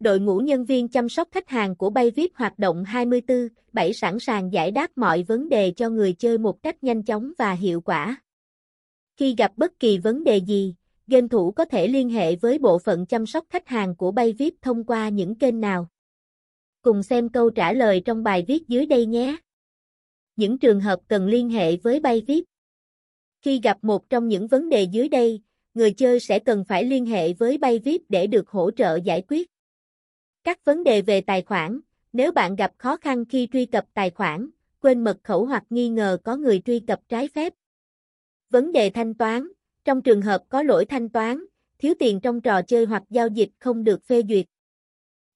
Đội ngũ nhân viên chăm sóc khách hàng của Bayvip hoạt động 24/7 sẵn sàng giải đáp mọi vấn đề cho người chơi một cách nhanh chóng và hiệu quả. Khi gặp bất kỳ vấn đề gì, game thủ có thể liên hệ với bộ phận chăm sóc khách hàng của Bayvip thông qua những kênh nào. Cùng xem câu trả lời trong bài viết dưới đây nhé. Những trường hợp cần liên hệ với Bayvip. Khi gặp một trong những vấn đề dưới đây, người chơi sẽ cần phải liên hệ với Bayvip để được hỗ trợ giải quyết. Các vấn đề về tài khoản, nếu bạn gặp khó khăn khi truy cập tài khoản, quên mật khẩu hoặc nghi ngờ có người truy cập trái phép. Vấn đề thanh toán, trong trường hợp có lỗi thanh toán, thiếu tiền trong trò chơi hoặc giao dịch không được phê duyệt.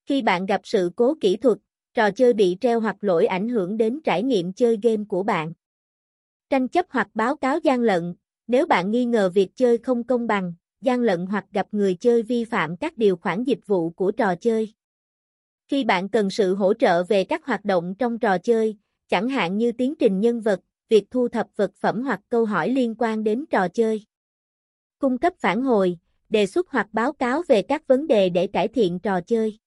Khi bạn gặp sự cố kỹ thuật, trò chơi bị treo hoặc lỗi ảnh hưởng đến trải nghiệm chơi game của bạn. Tranh chấp hoặc báo cáo gian lận, nếu bạn nghi ngờ việc chơi không công bằng, gian lận hoặc gặp người chơi vi phạm các điều khoản dịch vụ của trò chơi. Khi bạn cần sự hỗ trợ về các hoạt động trong trò chơi, chẳng hạn như tiến trình nhân vật, việc thu thập vật phẩm hoặc câu hỏi liên quan đến trò chơi. Cung cấp phản hồi, đề xuất hoặc báo cáo về các vấn đề để cải thiện trò chơi.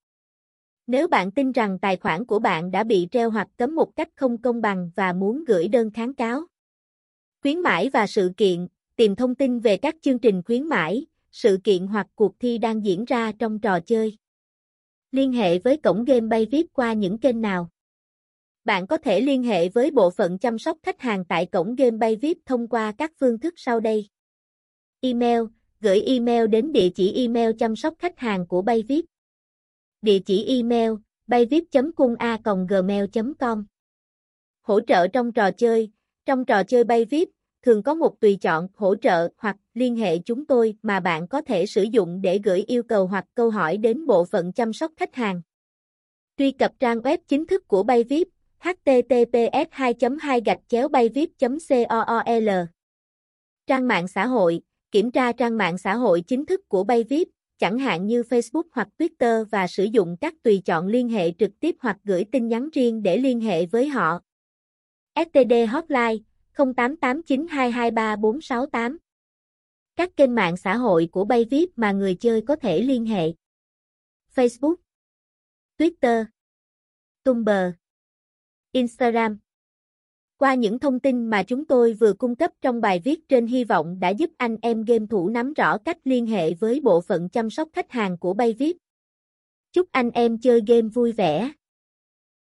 Nếu bạn tin rằng tài khoản của bạn đã bị treo hoặc cấm một cách không công bằng và muốn gửi đơn kháng cáo. Khuyến mãi và sự kiện, tìm thông tin về các chương trình khuyến mãi, sự kiện hoặc cuộc thi đang diễn ra trong trò chơi. Liên hệ với cổng game bay VIP qua những kênh nào? Bạn có thể liên hệ với bộ phận chăm sóc khách hàng tại cổng game bay VIP thông qua các phương thức sau đây. Email, gửi email đến địa chỉ email chăm sóc khách hàng của bay VIP. Địa chỉ email bayvip.cunga.gmail.com Hỗ trợ trong trò chơi, trong trò chơi bay VIP, thường có một tùy chọn hỗ trợ hoặc liên hệ chúng tôi mà bạn có thể sử dụng để gửi yêu cầu hoặc câu hỏi đến bộ phận chăm sóc khách hàng. Truy cập trang web chính thức của Bayvip https 2 2 bayvip cool Trang mạng xã hội, kiểm tra trang mạng xã hội chính thức của Bayvip, chẳng hạn như Facebook hoặc Twitter và sử dụng các tùy chọn liên hệ trực tiếp hoặc gửi tin nhắn riêng để liên hệ với họ. STD Hotline 0889223468 Các kênh mạng xã hội của Bayvip mà người chơi có thể liên hệ Facebook, Twitter, Tumblr, Instagram Qua những thông tin mà chúng tôi vừa cung cấp trong bài viết trên hy vọng đã giúp anh em game thủ nắm rõ cách liên hệ với bộ phận chăm sóc khách hàng của Bayvip. Chúc anh em chơi game vui vẻ.